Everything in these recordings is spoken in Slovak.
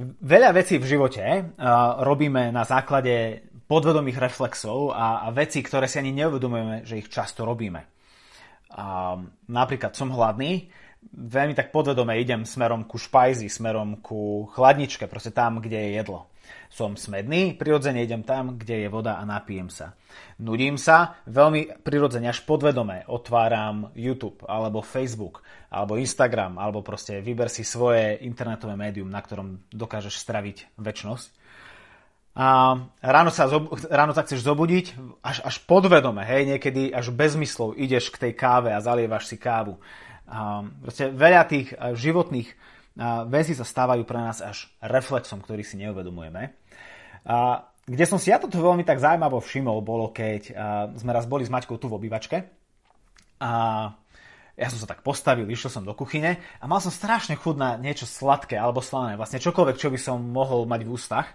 veľa vecí v živote uh, robíme na základe podvedomých reflexov a, a vecí, ktoré si ani neuvedomujeme, že ich často robíme. Uh, napríklad som hladný, veľmi tak podvedome idem smerom ku špajzi, smerom ku chladničke, proste tam, kde je jedlo. Som smedný, prirodzene idem tam, kde je voda a napijem sa. Nudím sa, veľmi prirodzene až podvedome otváram YouTube, alebo Facebook, alebo Instagram, alebo proste vyber si svoje internetové médium, na ktorom dokážeš straviť väčnosť. A ráno sa, ráno sa chceš zobudiť, až, až podvedome, hej, niekedy až bez myslov ideš k tej káve a zalievaš si kávu. A proste veľa tých životných väzy sa stávajú pre nás až reflexom, ktorý si neuvedomujeme. A kde som si ja toto veľmi tak zaujímavo všimol, bolo keď sme raz boli s Maťkou tu v obývačke a ja som sa tak postavil, išiel som do kuchyne a mal som strašne chud na niečo sladké alebo slané, vlastne čokoľvek, čo by som mohol mať v ústach.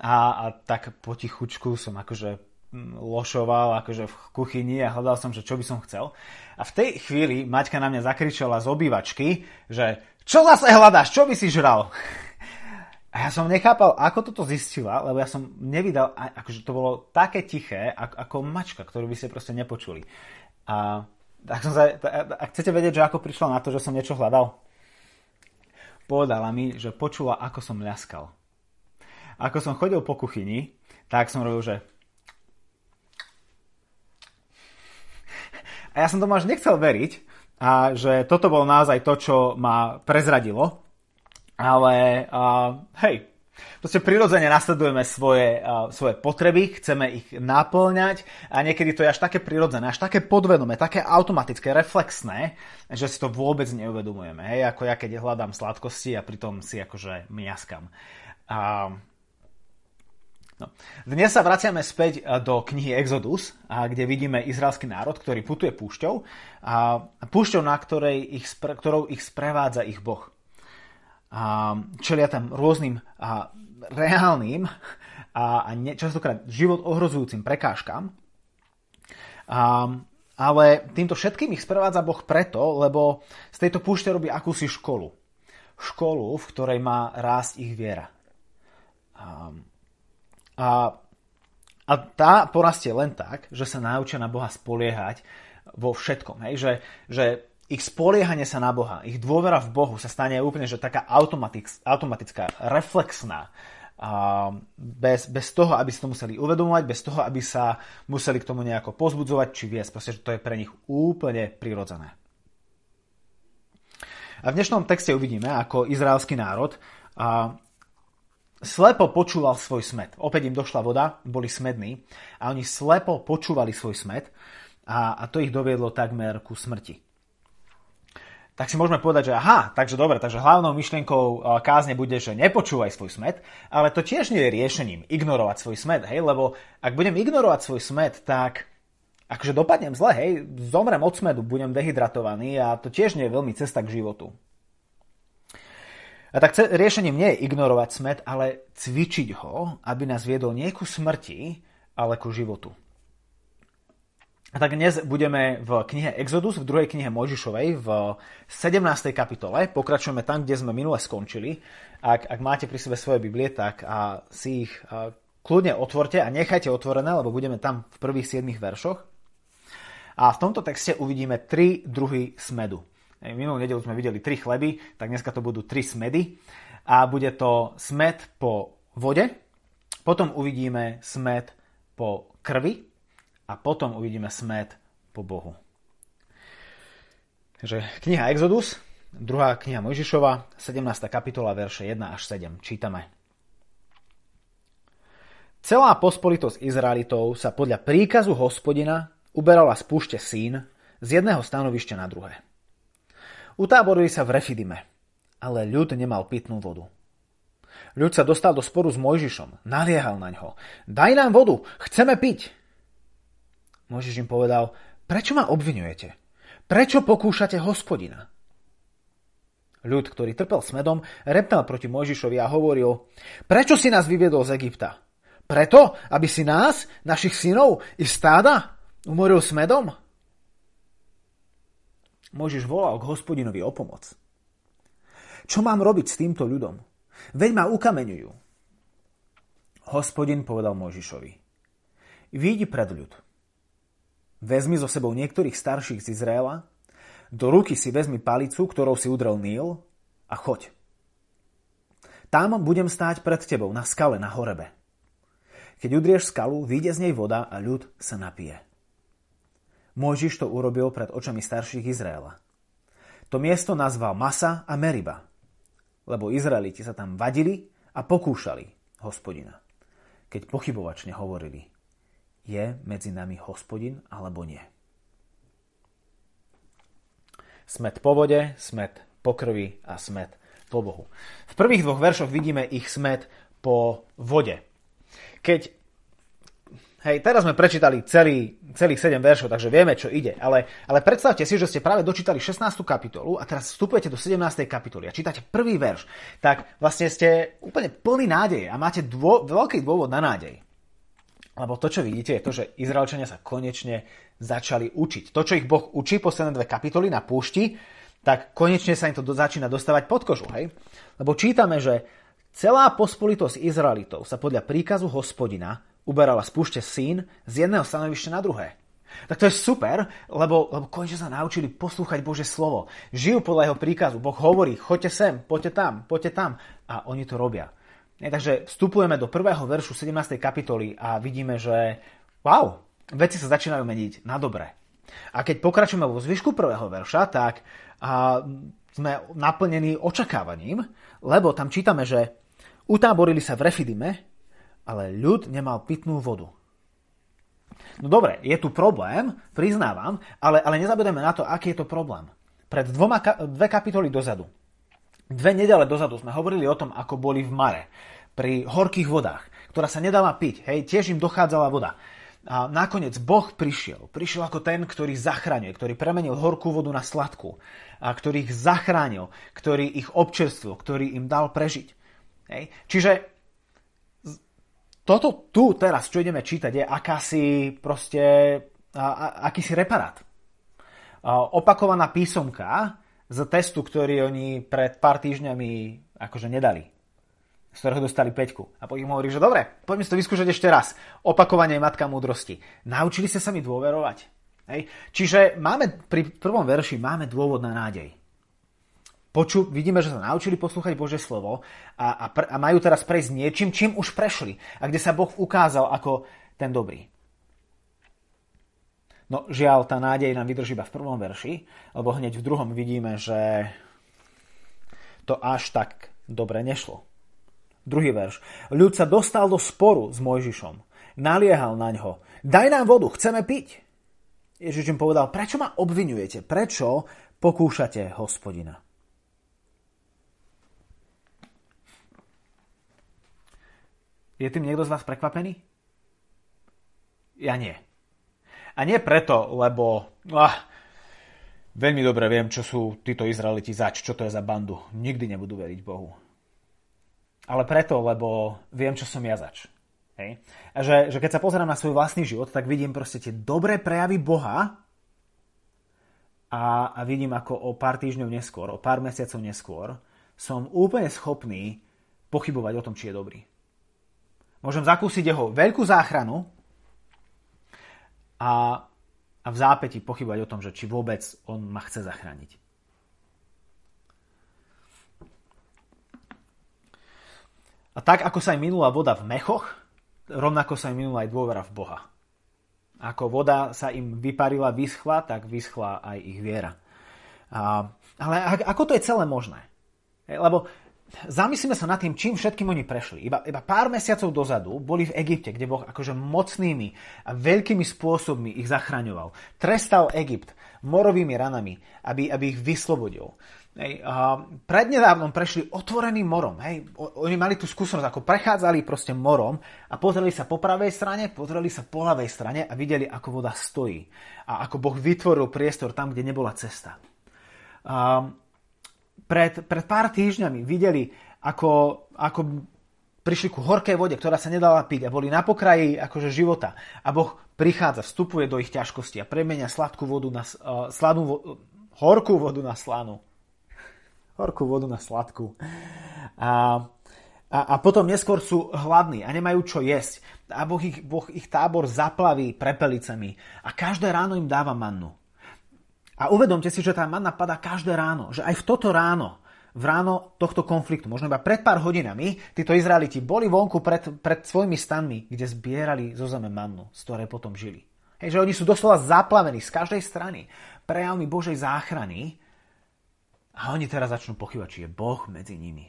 A, a tak potichučku som akože lošoval akože v kuchyni a hľadal som, že čo by som chcel. A v tej chvíli Maťka na mňa zakričala z obývačky, že čo zase hľadáš, čo by si žral? A ja som nechápal, ako toto zistila, lebo ja som nevydal, akože to bolo také tiché, ako, mačka, ktorú by ste proste nepočuli. A tak som sa, ak chcete vedieť, že ako prišla na to, že som niečo hľadal, povedala mi, že počula, ako som ľaskal. Ako som chodil po kuchyni, tak som robil, že A ja som tomu až nechcel veriť, a že toto bolo naozaj to, čo ma prezradilo. Ale uh, hej, proste prirodzene nasledujeme svoje, uh, svoje potreby, chceme ich náplňať a niekedy to je až také prirodzené, až také podvedomé, také automatické, reflexné, že si to vôbec neuvedomujeme. Hej, ako ja keď hľadám sladkosti a pritom si akože miaskam. Uh, No. Dnes sa vraciame späť eh, do knihy Exodus, kde vidíme izraelský národ, ktorý putuje púšťou a púšťou, na ktorej ich, ktorou ich sprevádza ich Boh. A čelia tam rôznym a reálnym a, a ne, častokrát život ohrozujúcim prekážkam. A, ale týmto všetkým ich sprevádza Boh preto, lebo z tejto púšte robí akúsi školu. Školu, v ktorej má rásť ich viera. A, a, a tá porastie len tak, že sa naučia na Boha spoliehať vo všetkom. Hej? Že, že ich spoliehanie sa na Boha, ich dôvera v Bohu sa stane úplne že taká automatická, reflexná. A bez, bez toho, aby si to museli uvedomovať, bez toho, aby sa museli k tomu nejako pozbudzovať či viesť. Proste, že to je pre nich úplne prirodzené. A v dnešnom texte uvidíme, ako izraelský národ a slepo počúval svoj smet. Opäť im došla voda, boli smední a oni slepo počúvali svoj smet a, a to ich doviedlo takmer ku smrti. Tak si môžeme povedať, že aha, takže dobre, takže hlavnou myšlienkou e, kázne bude, že nepočúvaj svoj smet, ale to tiež nie je riešením ignorovať svoj smet, hej, lebo ak budem ignorovať svoj smet, tak akože dopadnem zle, hej, zomrem od smedu, budem dehydratovaný a to tiež nie je veľmi cesta k životu. A tak riešením nie je ignorovať smet, ale cvičiť ho, aby nás viedol nie ku smrti, ale ku životu. A tak dnes budeme v knihe Exodus, v druhej knihe Mojžišovej, v 17. kapitole. Pokračujeme tam, kde sme minule skončili. Ak, ak máte pri sebe svoje Biblie, tak a si ich a, kľudne otvorte a nechajte otvorené, lebo budeme tam v prvých 7 veršoch. A v tomto texte uvidíme tri druhy smedu. Minulú nedelu sme videli tri chleby, tak dneska to budú tri smedy. A bude to smed po vode, potom uvidíme smed po krvi a potom uvidíme smed po Bohu. Takže kniha Exodus, druhá kniha Mojžišova, 17. kapitola, verše 1 až 7. Čítame. Celá pospolitosť Izraelitov sa podľa príkazu hospodina uberala z púšte Sín z jedného stanovišťa na druhé. Utáborili sa v Refidime, ale ľud nemal pitnú vodu. Ľud sa dostal do sporu s Mojžišom, naliehal na ňo. Daj nám vodu, chceme piť. Mojžiš im povedal, prečo ma obvinujete? Prečo pokúšate hospodina? Ľud, ktorý trpel smedom, reptal proti Mojžišovi a hovoril, prečo si nás vyviedol z Egypta? Preto, aby si nás, našich synov i stáda umoril smedom? Môžeš volal k hospodinovi o pomoc. Čo mám robiť s týmto ľudom? Veď ma ukameňujú. Hospodin povedal Mojžišovi. Výjdi pred ľud. Vezmi so sebou niektorých starších z Izraela, do ruky si vezmi palicu, ktorou si udrel Níl a choď. Tam budem stáť pred tebou na skale na horebe. Keď udrieš skalu, vyjde z nej voda a ľud sa napije. Mojžiš to urobil pred očami starších Izraela. To miesto nazval Masa a Meriba, lebo Izraeliti sa tam vadili a pokúšali hospodina. Keď pochybovačne hovorili, je medzi nami hospodin alebo nie. Smet po vode, smet po krvi a smet po Bohu. V prvých dvoch veršoch vidíme ich smet po vode. Keď Hej, teraz sme prečítali celý, celých 7 veršov, takže vieme, čo ide. Ale, ale predstavte si, že ste práve dočítali 16. kapitolu a teraz vstupujete do 17. kapitoly a čítate prvý verš. Tak vlastne ste úplne plný nádeje a máte dô, veľký dôvod na nádej. Lebo to, čo vidíte, je to, že Izraelčania sa konečne začali učiť. To, čo ich Boh učí posledné dve kapitoly na púšti, tak konečne sa im to do, začína dostávať pod kožu. Hej? Lebo čítame, že celá pospolitosť Izraelitov sa podľa príkazu hospodina uberala z púšte syn z jedného stanovišťa na druhé. Tak to je super, lebo, lebo konečne sa naučili poslúchať Bože slovo. Žijú podľa jeho príkazu. Boh hovorí, choďte sem, poďte tam, poďte tam. A oni to robia. Nie, takže vstupujeme do prvého veršu 17. kapitoly a vidíme, že wow, veci sa začínajú meniť na dobre. A keď pokračujeme vo zvyšku prvého verša, tak a, sme naplnení očakávaním, lebo tam čítame, že utáborili sa v Refidime, ale ľud nemal pitnú vodu. No dobre, je tu problém, priznávam, ale, ale nezabudeme na to, aký je to problém. Pred dvoma, dve kapitoly dozadu, dve nedele dozadu sme hovorili o tom, ako boli v Mare, pri horkých vodách, ktorá sa nedala piť, hej, tiež im dochádzala voda. A nakoniec Boh prišiel. Prišiel ako ten, ktorý zachraňuje, ktorý premenil horkú vodu na sladkú, a ktorý ich zachránil, ktorý ich občerstvil, ktorý im dal prežiť. Hej. Čiže toto tu teraz, čo ideme čítať, je akási proste, a, akýsi reparát. A, opakovaná písomka z testu, ktorý oni pred pár týždňami akože nedali. Z ktorého dostali peťku. A potom im hovorí, že dobre, poďme si to vyskúšať ešte raz. Opakovanie matka múdrosti. Naučili ste sa mi dôverovať. Hej? Čiže máme, pri prvom verši máme dôvod na nádej poču, vidíme, že sa naučili poslúchať Bože slovo a, a, pr, a majú teraz prejsť niečím, čím už prešli a kde sa Boh ukázal ako ten dobrý. No žiaľ, tá nádej nám vydrží iba v prvom verši, lebo hneď v druhom vidíme, že to až tak dobre nešlo. Druhý verš. Ľud sa dostal do sporu s Mojžišom. Naliehal na ňo. Daj nám vodu, chceme piť. Ježiš im povedal, prečo ma obvinujete? Prečo pokúšate hospodina? Je tým niekto z vás prekvapený? Ja nie. A nie preto, lebo ah, veľmi dobre viem, čo sú títo Izraeliti zač, čo to je za bandu. Nikdy nebudú veriť Bohu. Ale preto, lebo viem, čo som ja zač. Hej? A že, že keď sa pozerám na svoj vlastný život, tak vidím proste tie dobré prejavy Boha a, a vidím, ako o pár týždňov neskôr, o pár mesiacov neskôr som úplne schopný pochybovať o tom, či je dobrý. Môžem zakúsiť jeho veľkú záchranu a, a v zápäti pochybať o tom, že či vôbec on ma chce zachrániť. A tak, ako sa im minula voda v mechoch, rovnako sa im minula aj dôvera v Boha. Ako voda sa im vyparila, vyschla, tak vyschla aj ich viera. A, ale ako to je celé možné? Lebo zamyslíme sa nad tým, čím všetkým oni prešli. Iba, iba pár mesiacov dozadu boli v Egypte, kde Boh akože mocnými a veľkými spôsobmi ich zachraňoval. Trestal Egypt morovými ranami, aby, aby ich vyslobodil. Hej, a prednedávnom prešli otvoreným morom. Hej. Oni mali tú skúsenosť, ako prechádzali proste morom a pozreli sa po pravej strane, pozreli sa po ľavej strane a videli, ako voda stojí. A ako Boh vytvoril priestor tam, kde nebola cesta. A pred, pred pár týždňami videli, ako, ako prišli ku horkej vode, ktorá sa nedala piť a boli na pokraji akože života. A Boh prichádza, vstupuje do ich ťažkosti a premenia sladkú vodu na, uh, sladú, vo, horkú vodu na slanú. Horkú vodu na sladkú. A, A, a potom neskôr sú hladní a nemajú čo jesť. A boh ich, boh ich tábor zaplaví prepelicami. A každé ráno im dáva mannu. A uvedomte si, že tá manna padá každé ráno. Že aj v toto ráno, v ráno tohto konfliktu, možno iba pred pár hodinami, títo Izraeliti boli vonku pred, pred svojimi stanmi, kde zbierali zo zeme mannu, z ktorej potom žili. Hej, že oni sú doslova zaplavení z každej strany prejavmi Božej záchrany a oni teraz začnú pochybať, či je Boh medzi nimi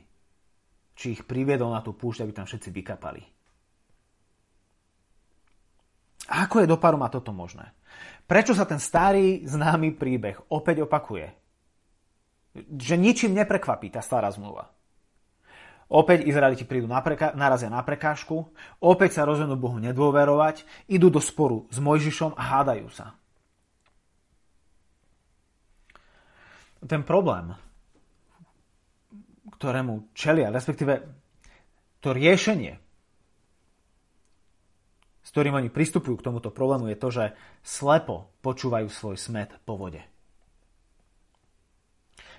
či ich priviedol na tú púšť, aby tam všetci vykapali. Ako je do Paroma toto možné? Prečo sa ten starý známy príbeh opäť opakuje? Že ničím neprekvapí tá stará zmluva. Opäť Izraeliti prídu na preka- narazia na prekážku, opäť sa rozhodnú Bohu nedôverovať, idú do sporu s Mojžišom a hádajú sa. Ten problém ktorému čelia, respektíve to riešenie, ktorým oni pristupujú k tomuto problému, je to, že slepo počúvajú svoj smet po vode.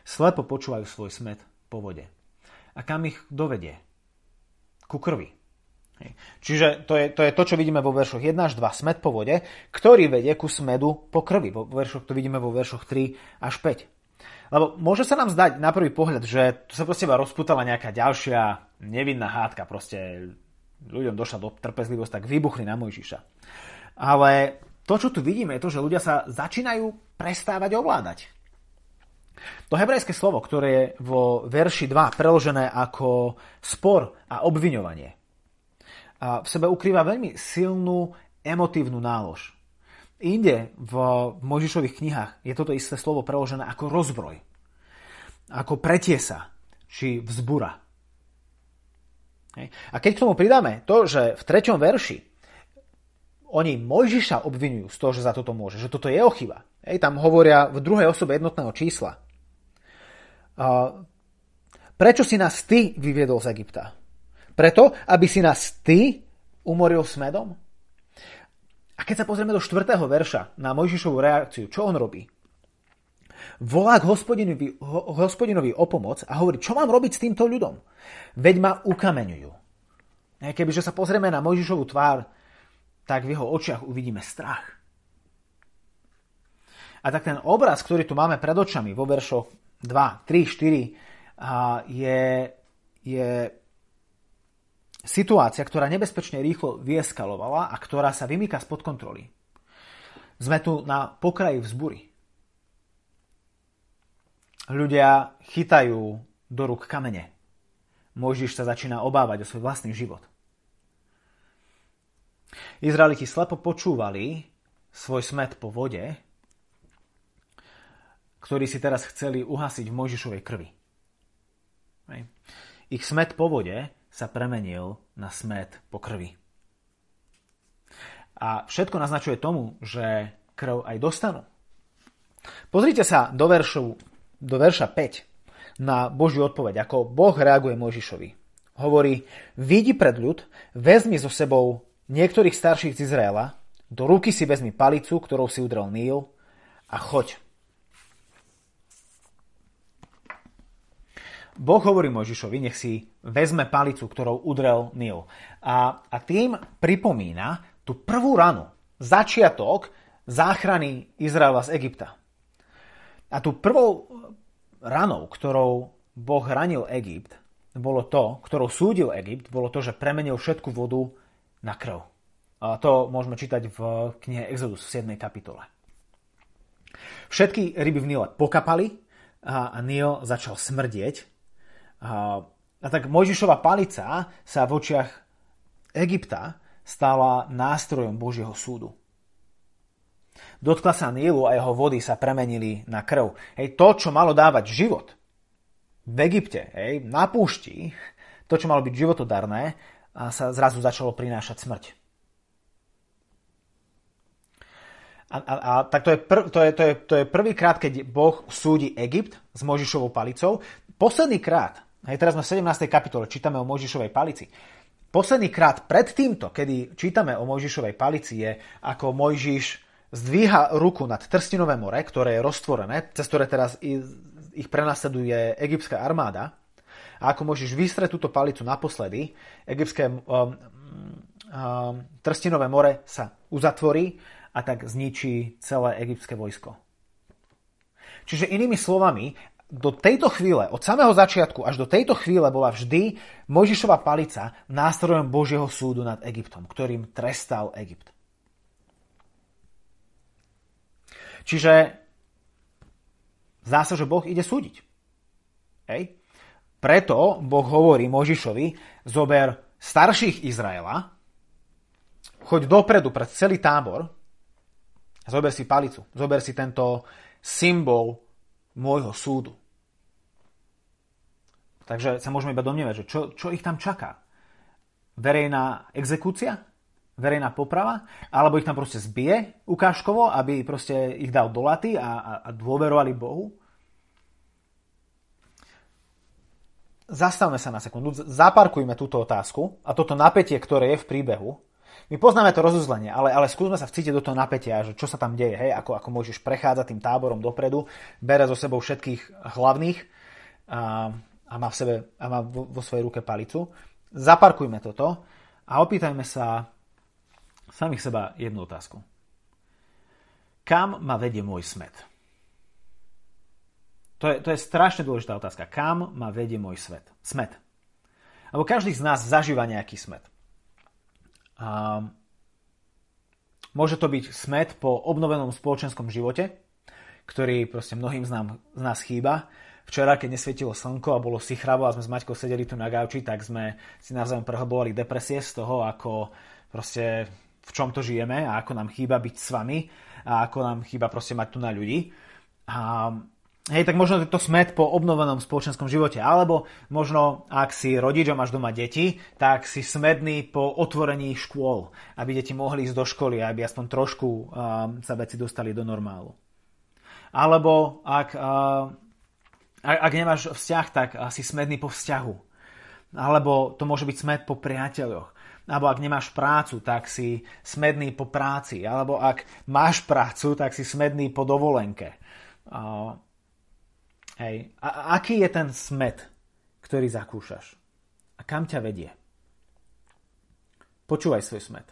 Slepo počúvajú svoj smet po vode. A kam ich dovedie? Ku krvi. Čiže to je, to je to, čo vidíme vo veršoch 1 až 2, smet po vode, ktorý vedie ku smedu po krvi. Vo veršoch to vidíme vo veršoch 3 až 5. Lebo môže sa nám zdať na prvý pohľad, že tu sa proste iba rozputala nejaká ďalšia nevinná hádka. Proste ľuďom došla do trpezlivosť, tak vybuchli na Mojžiša. Ale to, čo tu vidíme, je to, že ľudia sa začínajú prestávať ovládať. To hebrejské slovo, ktoré je vo verši 2 preložené ako spor a obviňovanie, a v sebe ukrýva veľmi silnú emotívnu nálož. Inde v Možišových knihách je toto isté slovo preložené ako rozbroj, ako pretiesa, či vzbura. A keď k tomu pridáme to, že v treťom verši oni Mojžiša obvinujú z toho, že za toto môže, že toto je jeho chyba. Hej, tam hovoria v druhej osobe jednotného čísla. Prečo si nás ty vyviedol z Egypta? Preto, aby si nás ty umoril smedom? A keď sa pozrieme do 4. verša na Mojžišovú reakciu, čo on robí? Volá k hospodinovi, ho, hospodinovi o pomoc a hovorí, čo mám robiť s týmto ľudom? Veď ma ukameňujú. Kebyže sa pozrieme na Mojžišovú tvár, tak v jeho očiach uvidíme strach. A tak ten obraz, ktorý tu máme pred očami vo veršoch 2, 3, 4, je, je situácia, ktorá nebezpečne rýchlo vyeskalovala a ktorá sa vymýka spod kontroly. Sme tu na pokraji vzbury. Ľudia chytajú do rúk kamene. Mojžiš sa začína obávať o svoj vlastný život. Izraeliti slepo počúvali svoj smet po vode, ktorý si teraz chceli uhasiť v Mojžišovej krvi. Ich smet po vode sa premenil na smet po krvi. A všetko naznačuje tomu, že krv aj dostanú. Pozrite sa do, veršu, do verša 5 na Božiu odpoveď, ako Boh reaguje Mojžišovi. Hovorí, vidí pred ľud, vezmi so sebou niektorých starších z Izraela, do ruky si vezmi palicu, ktorou si udrel Níl a choď. Boh hovorí Mojžišovi, nech si vezme palicu, ktorou udrel Nil. A, a tým pripomína tú prvú ranu, začiatok záchrany Izraela z Egypta. A tú prvou ranou, ktorou Boh ranil Egypt, bolo to, ktorou súdil Egypt, bolo to, že premenil všetku vodu na krv. A to môžeme čítať v knihe Exodus v 7. kapitole. Všetky ryby v Nile pokapali a Nil začal smrdieť a tak Mojžišova palica sa v očiach Egypta stala nástrojom Božieho súdu. Dotkla sa Nílu a jeho vody sa premenili na krv. Hej, to, čo malo dávať život v Egypte, hej, na púšti, to, čo malo byť životodarné, a sa zrazu začalo prinášať smrť. A, a, a tak to je, prv, to, je, to, je, to je prvýkrát, keď Boh súdi Egypt s Možišovou palicou. Posledný krát, Hej, teraz sme v 17. kapitole, čítame o Mojžišovej palici. Posledný krát pred týmto, kedy čítame o Mojžišovej palici, je ako Mojžiš zdvíha ruku nad Trstinové more, ktoré je roztvorené, cez ktoré teraz ich prenasleduje egyptská armáda. A ako môžeš vystreť túto palicu naposledy, egyptské um, um, trstinové more sa uzatvorí a tak zničí celé egyptské vojsko. Čiže inými slovami, do tejto chvíle, od samého začiatku až do tejto chvíle bola vždy Mojžišova palica nástrojom Božieho súdu nad Egyptom, ktorým trestal Egypt. Čiže zdá sa, že Boh ide súdiť. Hej. Preto Boh hovorí Možišovi, zober starších Izraela, choď dopredu pred celý tábor zober si palicu, zober si tento symbol môjho súdu. Takže sa môžeme iba domnievať, že čo, čo ich tam čaká? Verejná exekúcia? Verejná poprava? Alebo ich tam proste zbije ukážkovo, aby proste ich dal do a, a, a dôverovali Bohu? Zastavme sa na sekundu, zaparkujme túto otázku a toto napätie, ktoré je v príbehu. My poznáme to rozuzlenie, ale, ale skúsme sa vcítiť do toho napätia, že čo sa tam deje, hej, ako, ako môžeš prechádzať tým táborom dopredu, bere so sebou všetkých hlavných a, a má, v sebe, a má vo, vo svojej ruke palicu. Zaparkujme toto a opýtajme sa samých seba jednu otázku. Kam ma vedie môj smet? To je, to je strašne dôležitá otázka. Kam ma vedie môj svet? Smet. Lebo každý z nás zažíva nejaký smet. A môže to byť smet po obnovenom spoločenskom živote, ktorý proste mnohým z, nám, z nás chýba. Včera, keď nesvietilo slnko a bolo sichravo a sme s Maťkou sedeli tu na gauči, tak sme si navzájom prehlbovali depresie z toho, ako proste v čom to žijeme a ako nám chýba byť s vami a ako nám chýba proste mať tu na ľudí. A Hej, tak možno to smet po obnovenom spoločenskom živote. Alebo možno, ak si rodič a máš doma deti, tak si smedný po otvorení škôl, aby deti mohli ísť do školy, aby aspoň trošku uh, sa veci dostali do normálu. Alebo ak uh, ak nemáš vzťah, tak si smedný po vzťahu. Alebo to môže byť smed po priateľoch. Alebo ak nemáš prácu, tak si smedný po práci. Alebo ak máš prácu, tak si smedný po dovolenke. Uh, hej. A aký je ten smed, ktorý zakúšaš? A kam ťa vedie? Počúvaj svoj smed.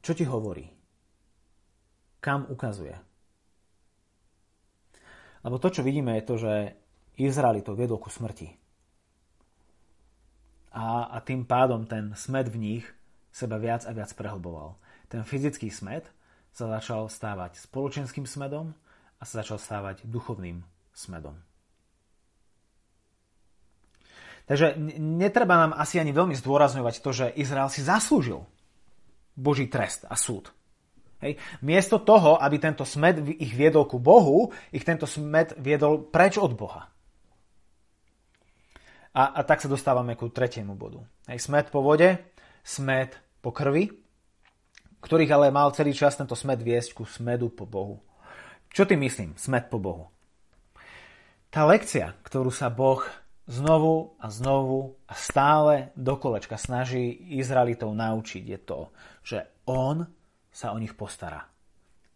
Čo ti hovorí? Kam ukazuje? Lebo to, čo vidíme, je to, že to viedol ku smrti. A, a tým pádom ten smet v nich seba viac a viac prehlboval. Ten fyzický smet sa začal stávať spoločenským smedom a sa začal stávať duchovným smedom. Takže netreba nám asi ani veľmi zdôrazňovať to, že Izrael si zaslúžil Boží trest a súd. Hej. Miesto toho, aby tento smet ich viedol ku Bohu, ich tento smet viedol preč od Boha. A, a tak sa dostávame ku tretiemu bodu. Hej. Smet po vode, smet po krvi, ktorých ale mal celý čas tento smet viesť ku smedu po Bohu. Čo tým myslím, smet po Bohu? Tá lekcia, ktorú sa Boh znovu a znovu a stále do kolečka snaží Izraelitov naučiť, je to, že On sa o nich postará.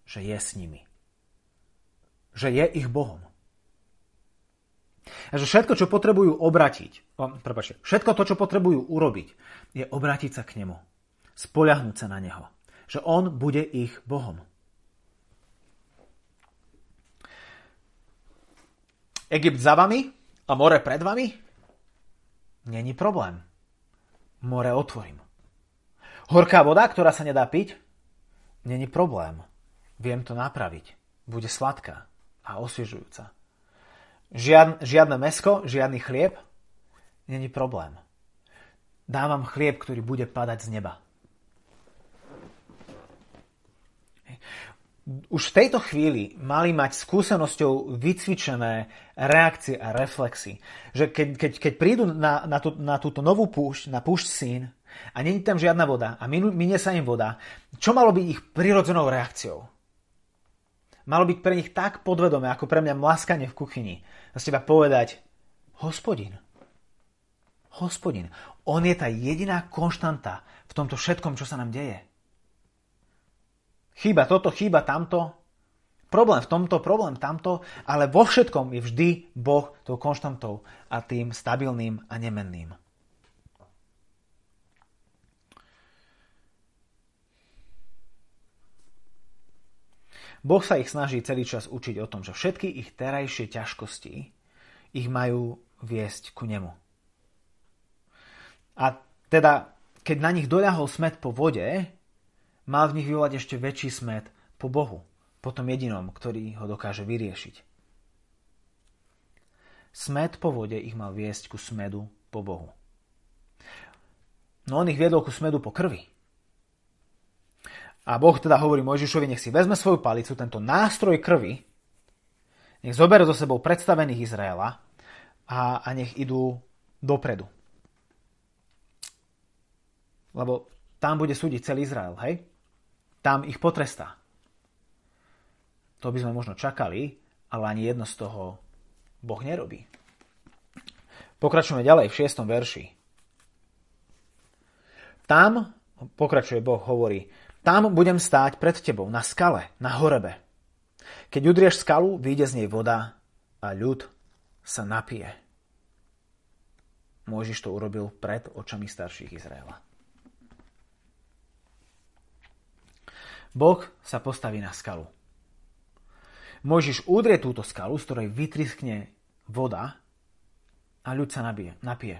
Že je s nimi. Že je ich Bohom. A že všetko, čo potrebujú obratiť, o, prepáčte, všetko to, čo potrebujú urobiť, je obratiť sa k nemu. Spoľahnúť sa na neho. Že on bude ich Bohom. Egypt za vami a more pred vami? Není problém. More otvorím. Horká voda, ktorá sa nedá piť? Není problém. Viem to napraviť. Bude sladká a osviežujúca. Žiad, žiadne mesko, žiadny chlieb? Není problém. Dávam chlieb, ktorý bude padať z neba. Už v tejto chvíli mali mať skúsenosťou vycvičené reakcie a reflexy. Že keď, keď, keď prídu na, na, tú, na túto novú púšť, na púšť sín, a není tam žiadna voda a minie sa im voda, čo malo byť ich prirodzenou reakciou? Malo byť pre nich tak podvedomé, ako pre mňa mlaskanie v kuchyni. A z teba povedať, hospodin, hospodin, on je tá jediná konštanta v tomto všetkom, čo sa nám deje. Chýba toto, chýba tamto. problém v tomto, problém tamto, ale vo všetkom je vždy Boh tou konštantou a tým stabilným a nemenným. Boh sa ich snaží celý čas učiť o tom, že všetky ich terajšie ťažkosti ich majú viesť ku nemu. A teda, keď na nich doľahol smet po vode, mal v nich vyvolať ešte väčší smet po Bohu, po tom jedinom, ktorý ho dokáže vyriešiť. Smet po vode ich mal viesť ku smedu po Bohu. No on ich viedol ku smedu po krvi. A Boh teda hovorí Mojžišovi, nech si vezme svoju palicu, tento nástroj krvi, nech zoberie so sebou predstavených Izraela a, a nech idú dopredu. Lebo tam bude súdiť celý Izrael, hej? Tam ich potrestá. To by sme možno čakali, ale ani jedno z toho Boh nerobí. Pokračujeme ďalej v 6. verši. Tam, pokračuje Boh, hovorí, tam budem stáť pred tebou, na skale, na horebe. Keď udrieš skalu, vyjde z nej voda a ľud sa napije. Môžiš to urobil pred očami starších Izraela. Boh sa postaví na skalu. Môžeš udrieť túto skalu, z ktorej vytriskne voda a ľud sa nabije, napije.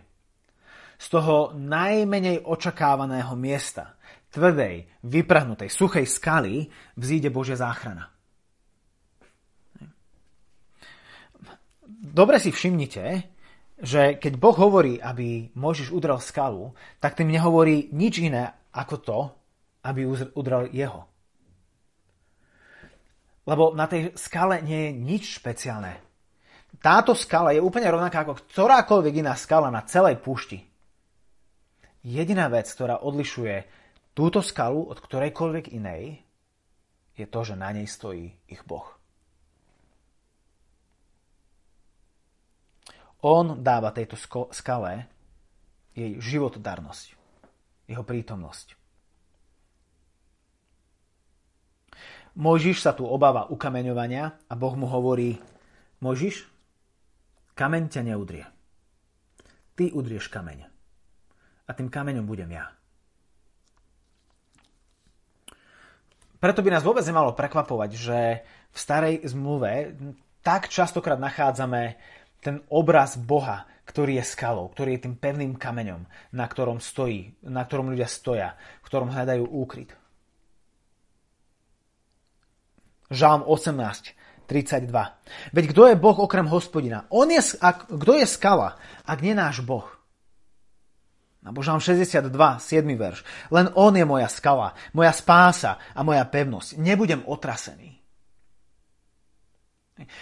Z toho najmenej očakávaného miesta, tvrdej, vyprahnutej, suchej skaly vzíde Božia záchrana. Dobre si všimnite, že keď Boh hovorí, aby Mojžiš udrel skalu, tak tým nehovorí nič iné ako to, aby udrel jeho. Lebo na tej skale nie je nič špeciálne. Táto skala je úplne rovnaká ako ktorákoľvek iná skala na celej púšti. Jediná vec, ktorá odlišuje túto skalu od ktorejkoľvek inej je to, že na nej stojí ich Boh. On dáva tejto skale jej životodarnosť, jeho prítomnosť. Mojžiš sa tu obáva ukameňovania a Boh mu hovorí, Mojžiš, kameň ťa neudrie. Ty udrieš kameň. A tým kameňom budem ja. Preto by nás vôbec nemalo prekvapovať, že v starej zmluve tak častokrát nachádzame ten obraz Boha, ktorý je skalou, ktorý je tým pevným kameňom, na ktorom stojí, na ktorom ľudia stoja, v ktorom hľadajú úkryt. Žalm 18, 32. Veď kto je Boh okrem hospodina? On je, ak, kto je skala, ak nie náš Boh? Alebo Žalm 62, 7. verš. Len On je moja skala, moja spása a moja pevnosť. Nebudem otrasený.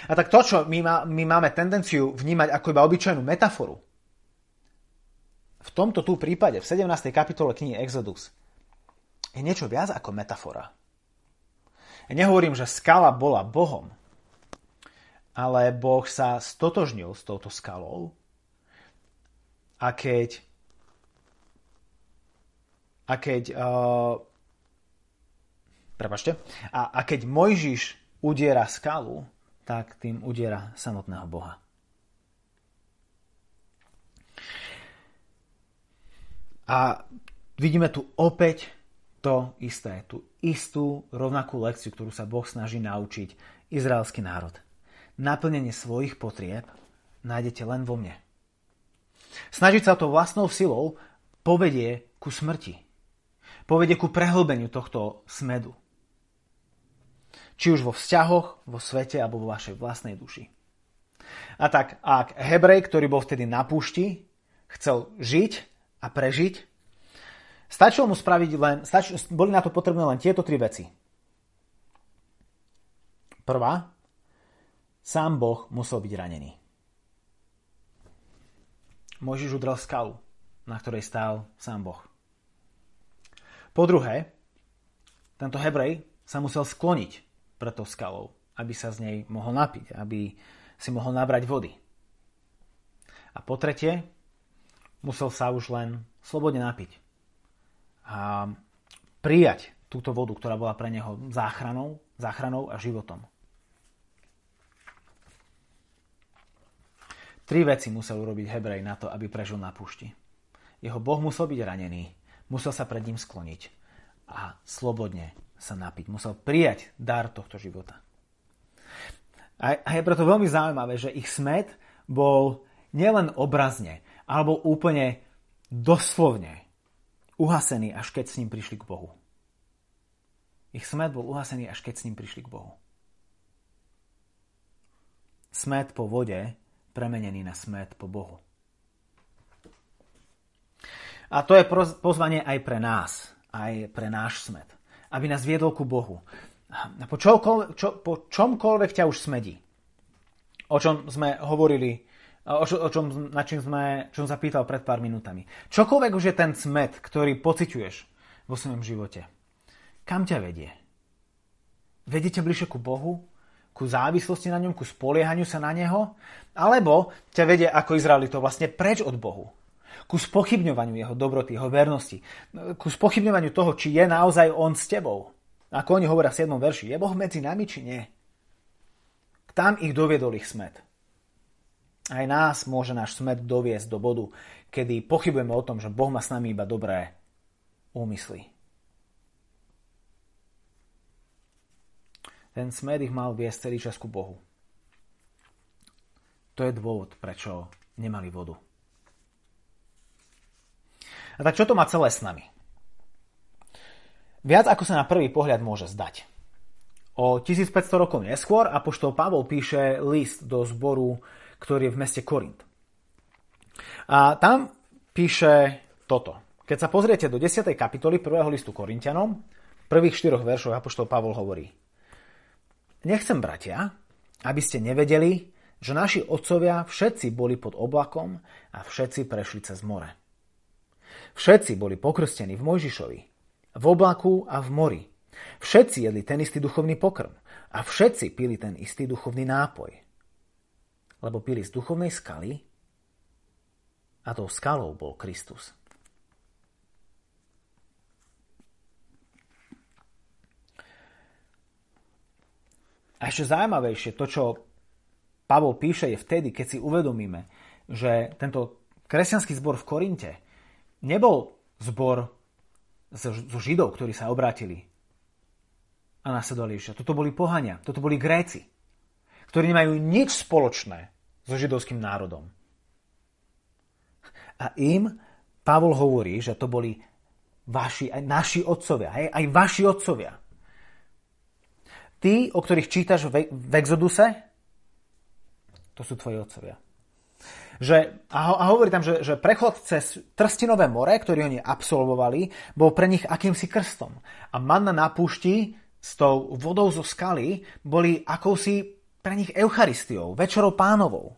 A tak to, čo my, má, my máme tendenciu vnímať ako iba obyčajnú metaforu, v tomto tu prípade, v 17. kapitole knihy Exodus, je niečo viac ako metafora. Ja nehovorím, že skala bola Bohom, ale Boh sa stotožnil s touto skalou a keď a keď uh, prepačte, a, a keď Mojžiš udiera skalu, tak tým udiera samotného Boha. A vidíme tu opäť to isté, tú istú rovnakú lekciu, ktorú sa Boh snaží naučiť izraelský národ. Naplnenie svojich potrieb nájdete len vo mne. Snažiť sa to vlastnou silou povedie ku smrti povedie ku prehlbeniu tohto smedu. Či už vo vzťahoch, vo svete alebo vo vašej vlastnej duši. A tak, ak Hebrej, ktorý bol vtedy na púšti, chcel žiť a prežiť, stačilo mu spraviť len, stač, boli na to potrebné len tieto tri veci. Prvá, sám Boh musel byť ranený. Mojžiš udrel skalu, na ktorej stál sám Boh. Po druhé, tento Hebrej sa musel skloniť pred tou skalou, aby sa z nej mohol napiť, aby si mohol nabrať vody. A po tretie, musel sa už len slobodne napiť a prijať túto vodu, ktorá bola pre neho záchranou, záchranou a životom. Tri veci musel urobiť Hebrej na to, aby prežil na púšti. Jeho Boh musel byť ranený, musel sa pred ním skloniť a slobodne sa napiť. Musel prijať dar tohto života. A je preto veľmi zaujímavé, že ich smet bol nielen obrazne, alebo úplne doslovne uhasený, až keď s ním prišli k Bohu. Ich smet bol uhasený, až keď s ním prišli k Bohu. Smet po vode premenený na smet po Bohu. A to je pozvanie aj pre nás, aj pre náš smet, aby nás viedol ku Bohu. A po, čo, po čomkoľvek ťa už smedí, o čom sme hovorili, o, čo, o čom, na čím sme, čo som sa pýtal pred pár minútami. Čokoľvek už je ten smet, ktorý pociťuješ vo svojom živote. Kam ťa vedie? Vedie ťa bližšie ku Bohu? ku závislosti na ňom, ku spoliehaniu sa na neho, alebo ťa vedie ako Izraelitov vlastne preč od Bohu. Ku spochybňovaniu jeho dobroty, jeho vernosti. Ku spochybňovaniu toho, či je naozaj on s tebou. Ako oni hovoria v 7. verši, je Boh medzi nami, či nie? Tam ich doviedol ich smet. Aj nás môže náš smet doviesť do bodu, kedy pochybujeme o tom, že Boh má s nami iba dobré úmysly. ten smer ich mal viesť celý čas ku Bohu. To je dôvod, prečo nemali vodu. A tak čo to má celé s nami? Viac ako sa na prvý pohľad môže zdať. O 1500 rokov neskôr apoštol Pavol píše list do zboru, ktorý je v meste Korint. A tam píše toto. Keď sa pozriete do 10. kapitoly 1. listu Korintianom, prvých štyroch veršoch apoštol Pavol hovorí – Nechcem, bratia, aby ste nevedeli, že naši otcovia všetci boli pod oblakom a všetci prešli cez more. Všetci boli pokrstení v Mojžišovi, v oblaku a v mori. Všetci jedli ten istý duchovný pokrm a všetci pili ten istý duchovný nápoj. Lebo pili z duchovnej skaly a tou skalou bol Kristus. A ešte zaujímavejšie, to, čo Pavol píše, je vtedy, keď si uvedomíme, že tento kresťanský zbor v Korinte nebol zbor zo Židov, ktorí sa obrátili a nasledovali Ježiša. Toto boli pohania, toto boli Gréci, ktorí nemajú nič spoločné so židovským národom. A im Pavol hovorí, že to boli vaši, aj naši otcovia, hej, aj vaši otcovia. Tí, o ktorých čítaš v, v Exoduse, to sú tvoji otcovia. Že, a, a hovorí tam, že, že prechod cez Trstinové more, ktorý oni absolvovali, bol pre nich akýmsi krstom. A manna na púšti s tou vodou zo skaly boli akousi pre nich Eucharistiou, večerou pánovou.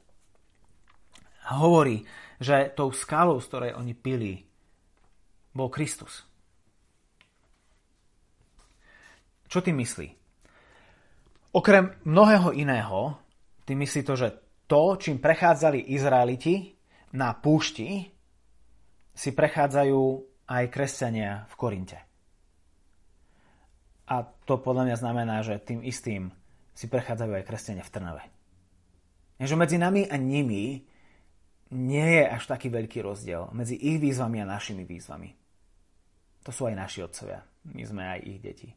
A hovorí, že tou skalou, z ktorej oni pili, bol Kristus. Čo ty myslí? Okrem mnohého iného, ty myslí to, že to, čím prechádzali Izraeliti na púšti, si prechádzajú aj kresťania v Korinte. A to podľa mňa znamená, že tým istým si prechádzajú aj kresťania v Trnave. Takže medzi nami a nimi nie je až taký veľký rozdiel medzi ich výzvami a našimi výzvami. To sú aj naši otcovia. My sme aj ich deti.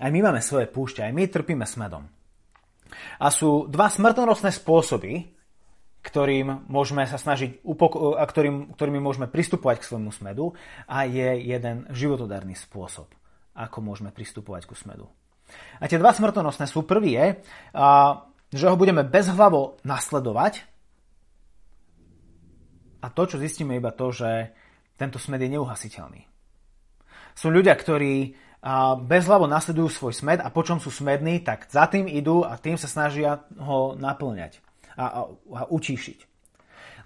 Aj my máme svoje púšte, aj my trpíme smedom. A sú dva smrtonosné spôsoby, ktorým môžeme sa snažiť, upoko- a ktorým, ktorými môžeme pristupovať k svojmu smedu a je jeden životodarný spôsob, ako môžeme pristupovať ku smedu. A tie dva smrtonosné sú prvý je, že ho budeme bezhlavo nasledovať a to, čo zistíme, iba to, že tento smed je neuhasiteľný. Sú ľudia, ktorí a bezhlavo nasledujú svoj smed a po čom sú smední, tak za tým idú a tým sa snažia ho naplňať a, a, a utíšiť.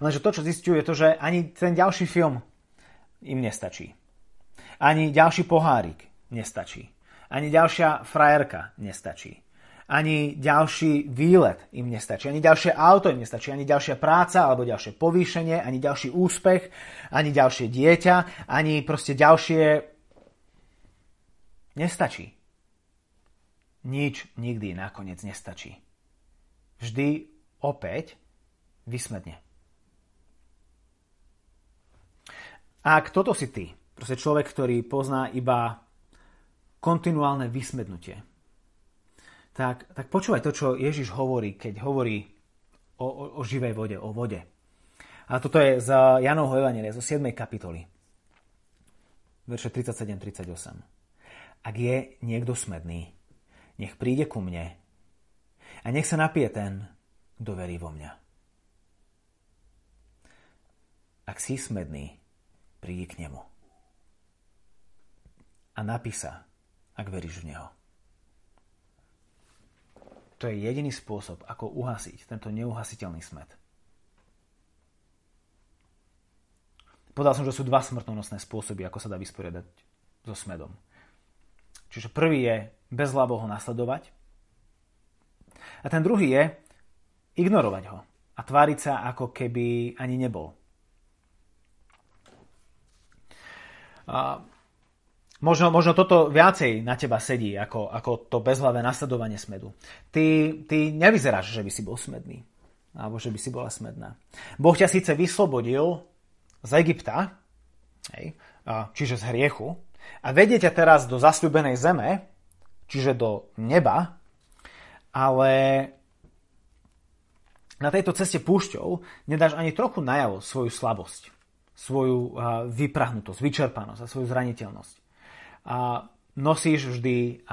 Lenže to, čo zistujú, je to, že ani ten ďalší film im nestačí. Ani ďalší pohárik nestačí. Ani ďalšia frajerka nestačí. Ani ďalší výlet im nestačí. Ani ďalšie auto im nestačí. Ani ďalšia práca alebo ďalšie povýšenie. Ani ďalší úspech. Ani ďalšie dieťa. Ani proste ďalšie Nestačí. Nič nikdy nakoniec nestačí. Vždy opäť vysmedne. Ak toto si ty, proste človek, ktorý pozná iba kontinuálne vysmednutie, tak, tak počúvaj to, čo Ježiš hovorí, keď hovorí o, o, o živej vode, o vode. A toto je z Janovho Evangelia, zo 7. kapitoly, verše 37-38. Ak je niekto smedný, nech príde ku mne a nech sa napije ten, kto verí vo mňa. Ak si smedný, prídi k nemu. A napísa, ak veríš v neho. To je jediný spôsob, ako uhasiť tento neuhasiteľný smet. Povedal som, že sú dva smrtonosné spôsoby, ako sa dá vysporiadať so smedom. Čiže prvý je bezhlavo ho nasledovať a ten druhý je ignorovať ho a tváriť sa, ako keby ani nebol. A možno, možno toto viacej na teba sedí, ako, ako to bezhlavé nasledovanie smedu. Ty, ty nevyzeráš, že by si bol smedný, alebo že by si bola smedná. Boh ťa síce vyslobodil z Egypta, hej, čiže z hriechu, a vedie ťa teraz do zasľubenej zeme, čiže do neba, ale na tejto ceste púšťou nedáš ani trochu najavo svoju slabosť, svoju vyprahnutosť, vyčerpanosť a svoju zraniteľnosť. A nosíš vždy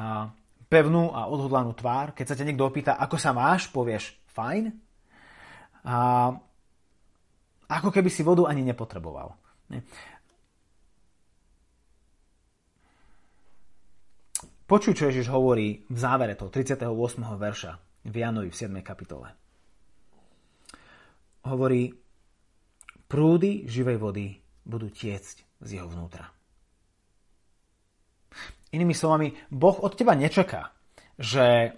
pevnú a odhodlanú tvár. Keď sa ťa niekto opýta, ako sa máš, povieš fajn. A ako keby si vodu ani nepotreboval. Počuj, čo Ježiš hovorí v závere toho 38. verša v Janovi v 7. kapitole. Hovorí, prúdy živej vody budú tiecť z jeho vnútra. Inými slovami, Boh od teba nečaká, že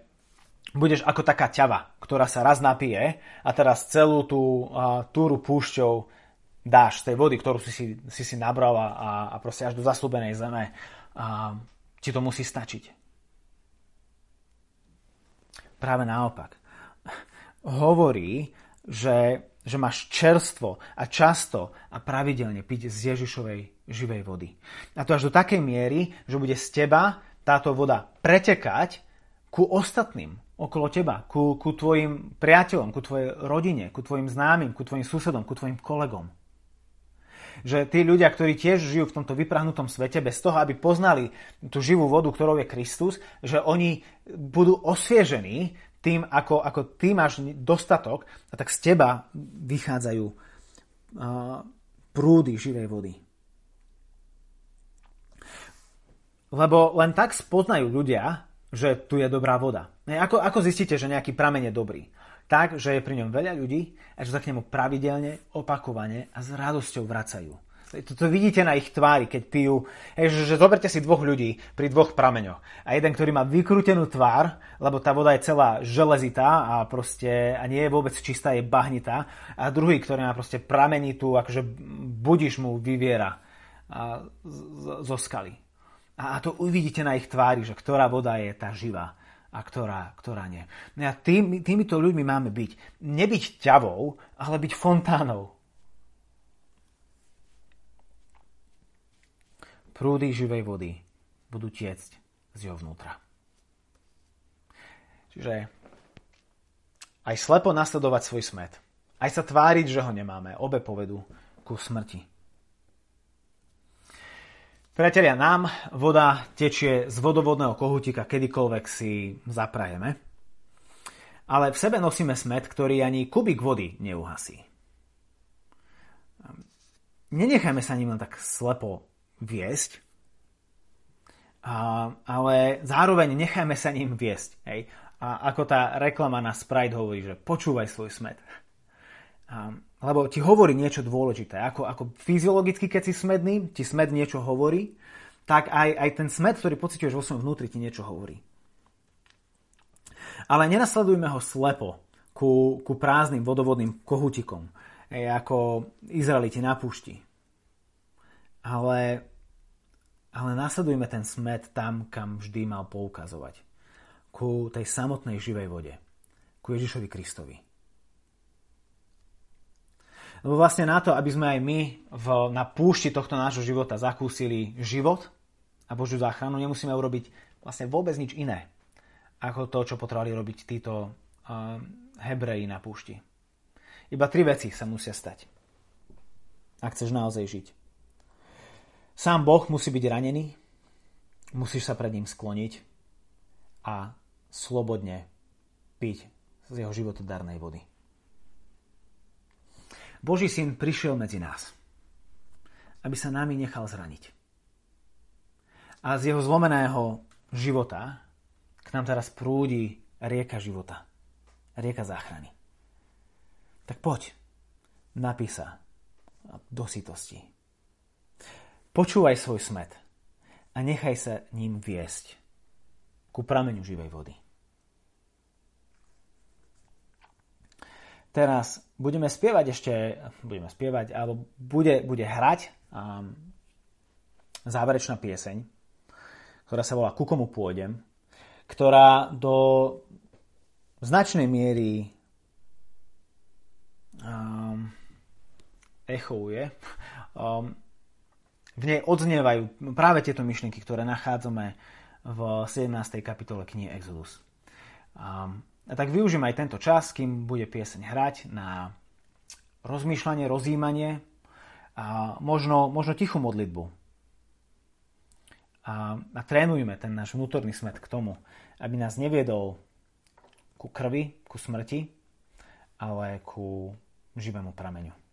budeš ako taká ťava, ktorá sa raz napije a teraz celú tú uh, túru púšťou dáš tej vody, ktorú si, si, si nabral a, a proste až do zaslúbenej zeme. Uh, ti to musí stačiť. Práve naopak. Hovorí, že, že máš čerstvo a často a pravidelne piť z Ježišovej živej vody. A to až do takej miery, že bude z teba táto voda pretekať ku ostatným okolo teba, ku, ku tvojim priateľom, ku tvojej rodine, ku tvojim známym, ku tvojim susedom, ku tvojim kolegom že tí ľudia, ktorí tiež žijú v tomto vyprahnutom svete, bez toho, aby poznali tú živú vodu, ktorou je Kristus, že oni budú osviežení tým, ako, ako ty máš dostatok, a tak z teba vychádzajú prúdy živej vody. Lebo len tak spoznajú ľudia, že tu je dobrá voda. Ako, ako zistíte, že nejaký prameň je dobrý? Tak, že je pri ňom veľa ľudí a že sa k nemu pravidelne, opakovane a s radosťou vracajú. To vidíte na ich tvári, keď pijú. Hej, že, že zoberte si dvoch ľudí pri dvoch prameňoch. A jeden, ktorý má vykrútenú tvár, lebo tá voda je celá železitá a, proste, a nie je vôbec čistá, je bahnitá. A druhý, ktorý má proste pramenitú, akože budiš mu vyviera a, z, zo skaly. A, a to uvidíte na ich tvári, že ktorá voda je tá živá a ktorá, ktorá nie. No a tým, týmito ľuďmi máme byť. Nebyť ťavou, ale byť fontánou. Prúdy živej vody budú tiecť z jeho vnútra. Čiže aj slepo nasledovať svoj smet, aj sa tváriť, že ho nemáme, obe povedú ku smrti. Priatelia, nám voda tečie z vodovodného kohútika, kedykoľvek si zaprajeme. Ale v sebe nosíme smet, ktorý ani kubik vody neuhasí. Nenechajme sa ním len tak slepo viesť, ale zároveň nechajme sa ním viesť. Hej? A ako tá reklama na Sprite hovorí, že počúvaj svoj smet. Lebo ti hovorí niečo dôležité. Ako, ako fyziologicky, keď si smedný, ti smed niečo hovorí, tak aj, aj ten smed, ktorý pociťuješ vo svojom vnútri, ti niečo hovorí. Ale nenasledujme ho slepo ku, ku prázdnym vodovodným kohutikom, ako Izraeliti na púšti. Ale, ale nasledujme ten smet tam, kam vždy mal poukazovať. Ku tej samotnej živej vode. Ku Ježišovi Kristovi. Lebo vlastne na to, aby sme aj my v, na púšti tohto nášho života zakúsili život a Božiu záchranu, nemusíme urobiť vlastne vôbec nič iné, ako to, čo potrebovali robiť títo uh, Hebreji na púšti. Iba tri veci sa musia stať, ak chceš naozaj žiť. Sám Boh musí byť ranený, musíš sa pred ním skloniť a slobodne piť z jeho životodarnej vody. Boží syn prišiel medzi nás, aby sa nami nechal zraniť. A z jeho zlomeného života k nám teraz prúdi rieka života, rieka záchrany. Tak poď, napí sa do sytosti. Počúvaj svoj smet a nechaj sa ním viesť ku prameňu živej vody. Teraz budeme spievať ešte, budeme spievať, alebo bude, bude hrať um, záverečná pieseň, ktorá sa volá Ku komu pôjdem, ktorá do značnej miery um, echouje. Um, v nej odznievajú práve tieto myšlienky, ktoré nachádzame v 17. kapitole knihy Exodus. Um, a tak využijem aj tento čas, kým bude pieseň hrať na rozmýšľanie, rozjímanie a možno, možno tichú modlitbu. A, a trénujme ten náš vnútorný smet k tomu, aby nás neviedol ku krvi, ku smrti, ale ku živému prameňu.